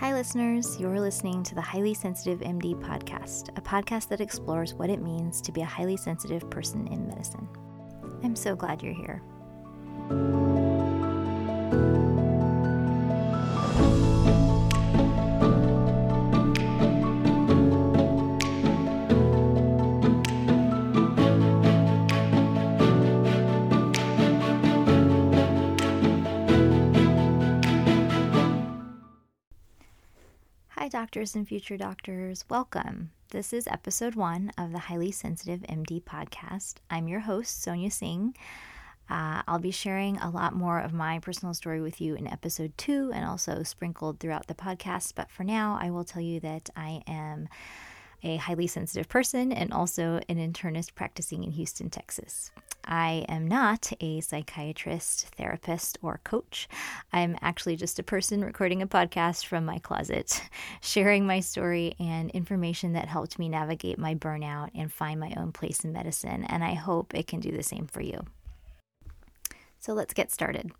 Hi, listeners. You're listening to the Highly Sensitive MD podcast, a podcast that explores what it means to be a highly sensitive person in medicine. I'm so glad you're here. Doctors and future doctors. Welcome. This is episode one of the Highly Sensitive MD podcast. I'm your host, Sonia Singh. Uh, I'll be sharing a lot more of my personal story with you in episode two and also sprinkled throughout the podcast. But for now, I will tell you that I am a highly sensitive person and also an internist practicing in Houston, Texas. I am not a psychiatrist, therapist, or coach. I'm actually just a person recording a podcast from my closet, sharing my story and information that helped me navigate my burnout and find my own place in medicine. And I hope it can do the same for you. So let's get started.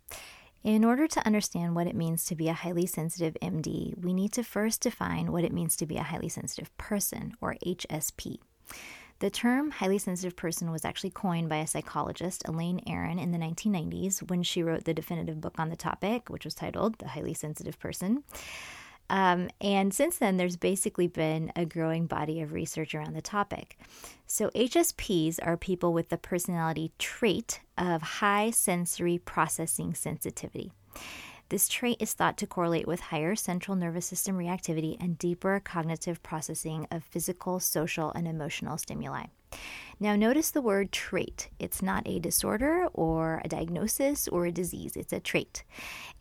In order to understand what it means to be a highly sensitive MD, we need to first define what it means to be a highly sensitive person, or HSP. The term highly sensitive person was actually coined by a psychologist, Elaine Aron, in the 1990s when she wrote the definitive book on the topic, which was titled The Highly Sensitive Person. Um, and since then, there's basically been a growing body of research around the topic. So, HSPs are people with the personality trait of high sensory processing sensitivity. This trait is thought to correlate with higher central nervous system reactivity and deeper cognitive processing of physical, social, and emotional stimuli. Now, notice the word trait. It's not a disorder or a diagnosis or a disease, it's a trait.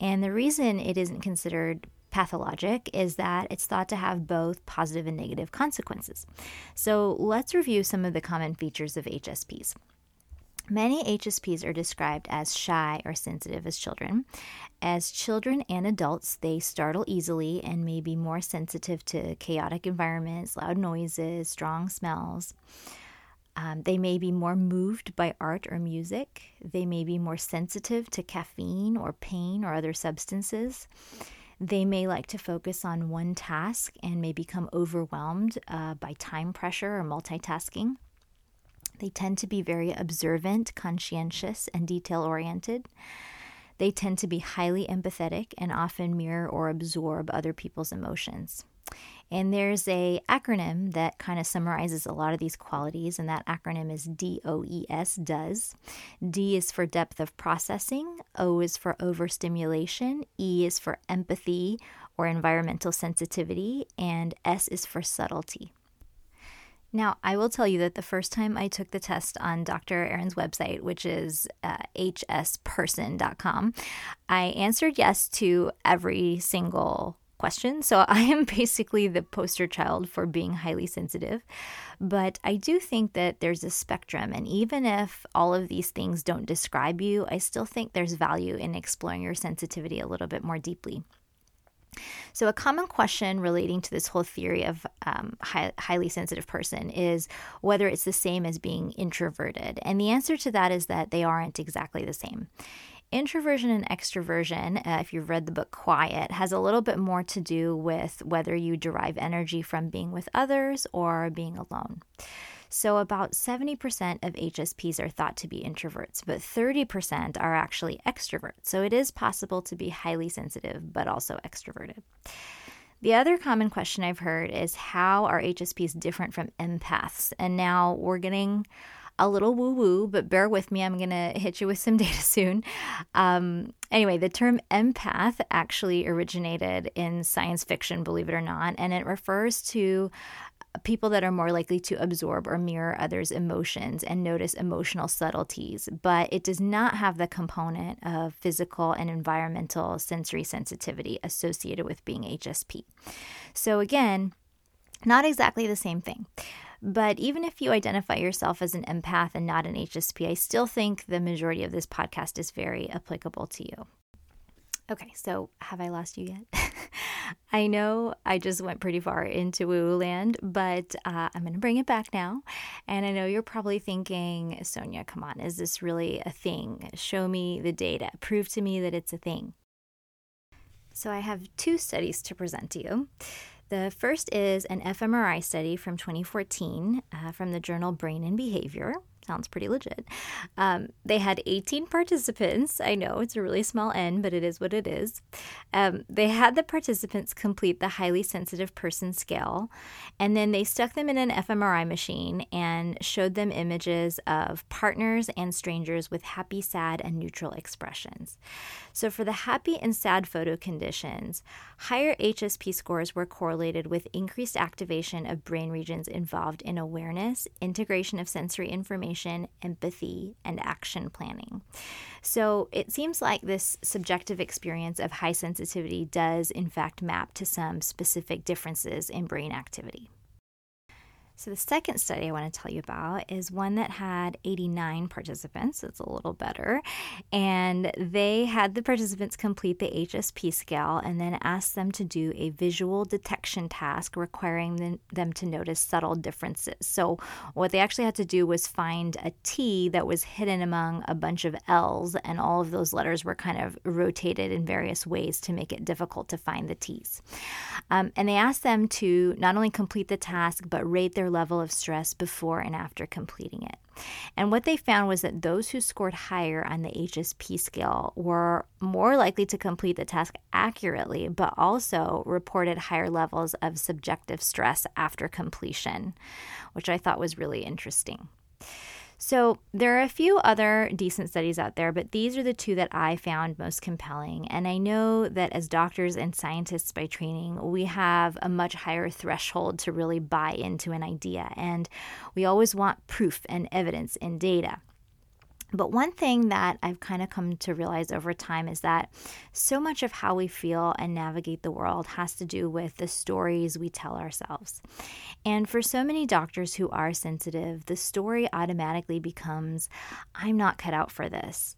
And the reason it isn't considered pathologic is that it's thought to have both positive and negative consequences. So, let's review some of the common features of HSPs. Many HSPs are described as shy or sensitive as children. As children and adults, they startle easily and may be more sensitive to chaotic environments, loud noises, strong smells. Um, they may be more moved by art or music. They may be more sensitive to caffeine or pain or other substances. They may like to focus on one task and may become overwhelmed uh, by time pressure or multitasking. They tend to be very observant, conscientious, and detail oriented. They tend to be highly empathetic and often mirror or absorb other people's emotions. And there's a acronym that kind of summarizes a lot of these qualities, and that acronym is DOES, does. D is for depth of processing, O is for overstimulation, E is for empathy or environmental sensitivity, and S is for subtlety. Now, I will tell you that the first time I took the test on Dr. Aron's website, which is uh, hsperson.com, I answered yes to every single question. So I am basically the poster child for being highly sensitive. But I do think that there's a spectrum. And even if all of these things don't describe you, I still think there's value in exploring your sensitivity a little bit more deeply. So, a common question relating to this whole theory of um, high, highly sensitive person is whether it's the same as being introverted. And the answer to that is that they aren't exactly the same. Introversion and extroversion, uh, if you've read the book Quiet, has a little bit more to do with whether you derive energy from being with others or being alone. So, about 70% of HSPs are thought to be introverts, but 30% are actually extroverts. So, it is possible to be highly sensitive, but also extroverted. The other common question I've heard is how are HSPs different from empaths? And now we're getting a little woo woo, but bear with me. I'm going to hit you with some data soon. Um, anyway, the term empath actually originated in science fiction, believe it or not, and it refers to people that are more likely to absorb or mirror others' emotions and notice emotional subtleties, but it does not have the component of physical and environmental sensory sensitivity associated with being HSP. So, again, not exactly the same thing. But even if you identify yourself as an empath and not an HSP, I still think the majority of this podcast is very applicable to you. Okay, so have I lost you yet? I know I just went pretty far into woo land, but uh, I'm going to bring it back now. And I know you're probably thinking, Sonia, come on, is this really a thing? Show me the data. Prove to me that it's a thing. So, I have two studies to present to you. The first is an fMRI study from 2014 uh, from the journal Brain and Behavior. Sounds pretty legit. Um, they had 18 participants. I know it's a really small n, but it is what it is. Um, they had the participants complete the highly sensitive person scale, and then they stuck them in an fMRI machine and showed them images of partners and strangers with happy, sad, and neutral expressions. So, for the happy and sad photo conditions, higher HSP scores were correlated with increased activation of brain regions involved in awareness, integration of sensory information, empathy, and action planning. So, it seems like this subjective experience of high sensitivity does, in fact, map to some specific differences in brain activity. So, the second study I want to tell you about is one that had 89 participants. It's a little better. And they had the participants complete the HSP scale and then asked them to do a visual detection task requiring them to notice subtle differences. So, what they actually had to do was find a T that was hidden among a bunch of L's, and all of those letters were kind of rotated in various ways to make it difficult to find the T's. Um, and they asked them to not only complete the task, but rate their level of stress before and after completing it. And what they found was that those who scored higher on the HSP scale were more likely to complete the task accurately, but also reported higher levels of subjective stress after completion, which I thought was really interesting. So, there are a few other decent studies out there, but these are the two that I found most compelling. And I know that as doctors and scientists by training, we have a much higher threshold to really buy into an idea. And we always want proof and evidence and data. But one thing that I've kind of come to realize over time is that so much of how we feel and navigate the world has to do with the stories we tell ourselves. And for so many doctors who are sensitive, the story automatically becomes I'm not cut out for this.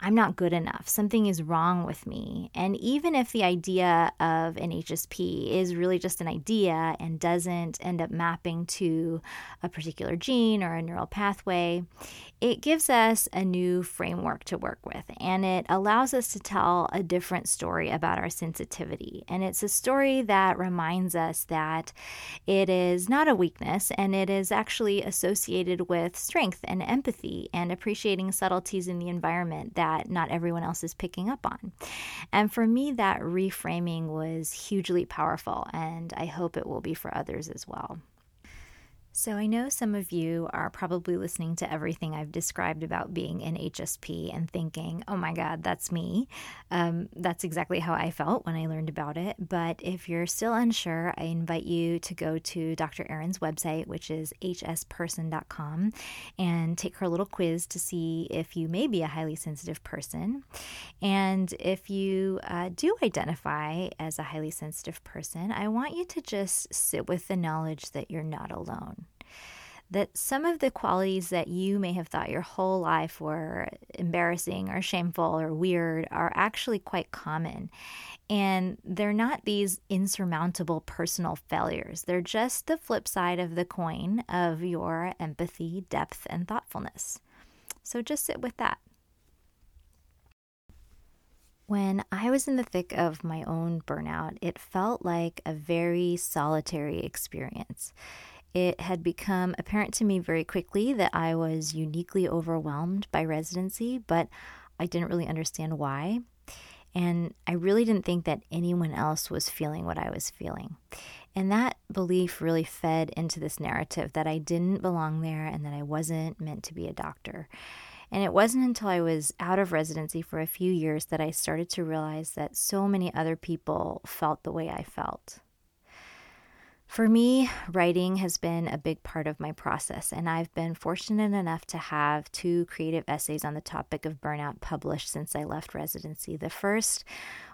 I'm not good enough. Something is wrong with me. And even if the idea of an HSP is really just an idea and doesn't end up mapping to a particular gene or a neural pathway, it gives us a new framework to work with and it allows us to tell a different story about our sensitivity. And it's a story that reminds us that it is not a weakness and it is actually associated with strength and empathy and appreciating subtleties in the environment that not everyone else is picking up on. And for me, that reframing was hugely powerful, and I hope it will be for others as well. So, I know some of you are probably listening to everything I've described about being an HSP and thinking, oh my God, that's me. Um, that's exactly how I felt when I learned about it. But if you're still unsure, I invite you to go to Dr. Aron's website, which is hsperson.com, and take her little quiz to see if you may be a highly sensitive person. And if you uh, do identify as a highly sensitive person, I want you to just sit with the knowledge that you're not alone that some of the qualities that you may have thought your whole life were embarrassing or shameful or weird are actually quite common. And they're not these insurmountable personal failures. They're just the flip side of the coin of your empathy, depth, and thoughtfulness. So just sit with that. When I was in the thick of my own burnout, it felt like a very solitary experience. It had become apparent to me very quickly that I was uniquely overwhelmed by residency, but I didn't really understand why. And I really didn't think that anyone else was feeling what I was feeling. And that belief really fed into this narrative that I didn't belong there and that I wasn't meant to be a doctor. And it wasn't until I was out of residency for a few years that I started to realize that so many other people felt the way I felt. For me, writing has been a big part of my process, and I've been fortunate enough to have two creative essays on the topic of burnout published since I left residency. The first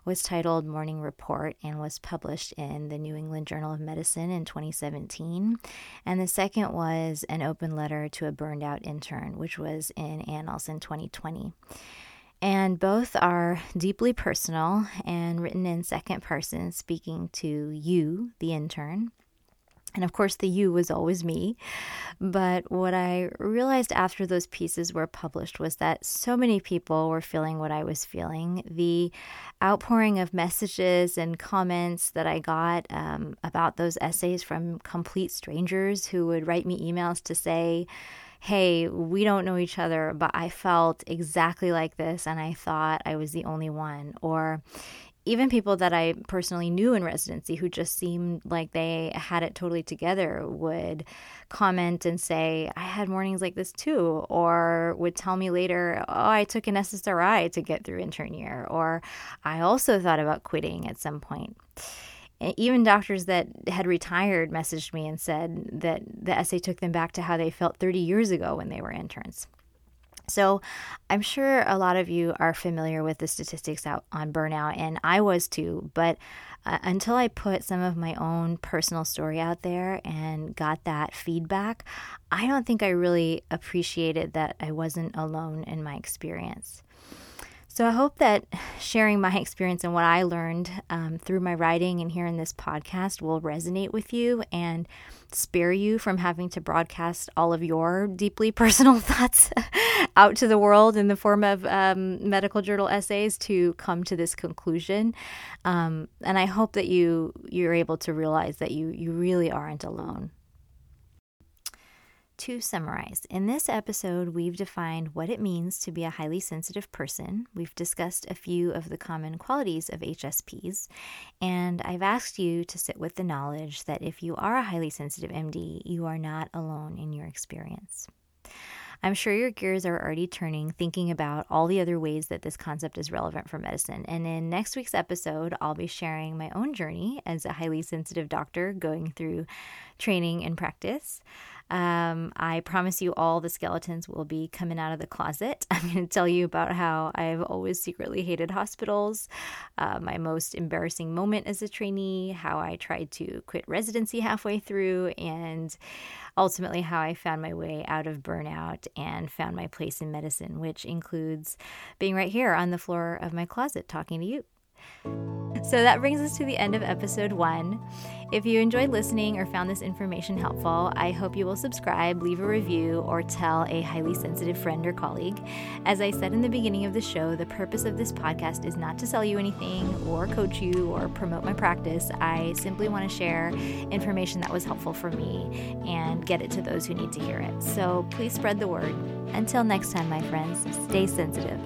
was titled Morning Report and was published in the New England Journal of Medicine in 2017. And the second was An Open Letter to a Burned Out Intern, which was in Annals in 2020. And both are deeply personal and written in second person, speaking to you, the intern. And of course, the you was always me. But what I realized after those pieces were published was that so many people were feeling what I was feeling. The outpouring of messages and comments that I got um, about those essays from complete strangers who would write me emails to say, hey, we don't know each other, but I felt exactly like this and I thought I was the only one. Or even people that I personally knew in residency who just seemed like they had it totally together would comment and say, I had mornings like this too, or would tell me later, Oh, I took an SSRI to get through intern year, or I also thought about quitting at some point. Even doctors that had retired messaged me and said that the essay took them back to how they felt 30 years ago when they were interns. So, I'm sure a lot of you are familiar with the statistics out on burnout, and I was too. But uh, until I put some of my own personal story out there and got that feedback, I don't think I really appreciated that I wasn't alone in my experience. So I hope that sharing my experience and what I learned um, through my writing and here in this podcast will resonate with you and spare you from having to broadcast all of your deeply personal thoughts out to the world in the form of um, medical journal essays to come to this conclusion. Um, and I hope that you you're able to realize that you you really aren't alone. To summarize, in this episode, we've defined what it means to be a highly sensitive person. We've discussed a few of the common qualities of HSPs, and I've asked you to sit with the knowledge that if you are a highly sensitive MD, you are not alone in your experience. I'm sure your gears are already turning, thinking about all the other ways that this concept is relevant for medicine. And in next week's episode, I'll be sharing my own journey as a highly sensitive doctor going through training and practice. Um, I promise you all the skeletons will be coming out of the closet. I'm going to tell you about how I've always secretly hated hospitals, uh, my most embarrassing moment as a trainee, how I tried to quit residency halfway through, and ultimately how I found my way out of burnout and found my place in medicine, which includes being right here on the floor of my closet talking to you. So that brings us to the end of episode one. If you enjoyed listening or found this information helpful, I hope you will subscribe, leave a review, or tell a highly sensitive friend or colleague. As I said in the beginning of the show, the purpose of this podcast is not to sell you anything or coach you or promote my practice. I simply want to share information that was helpful for me and get it to those who need to hear it. So please spread the word. Until next time, my friends, stay sensitive.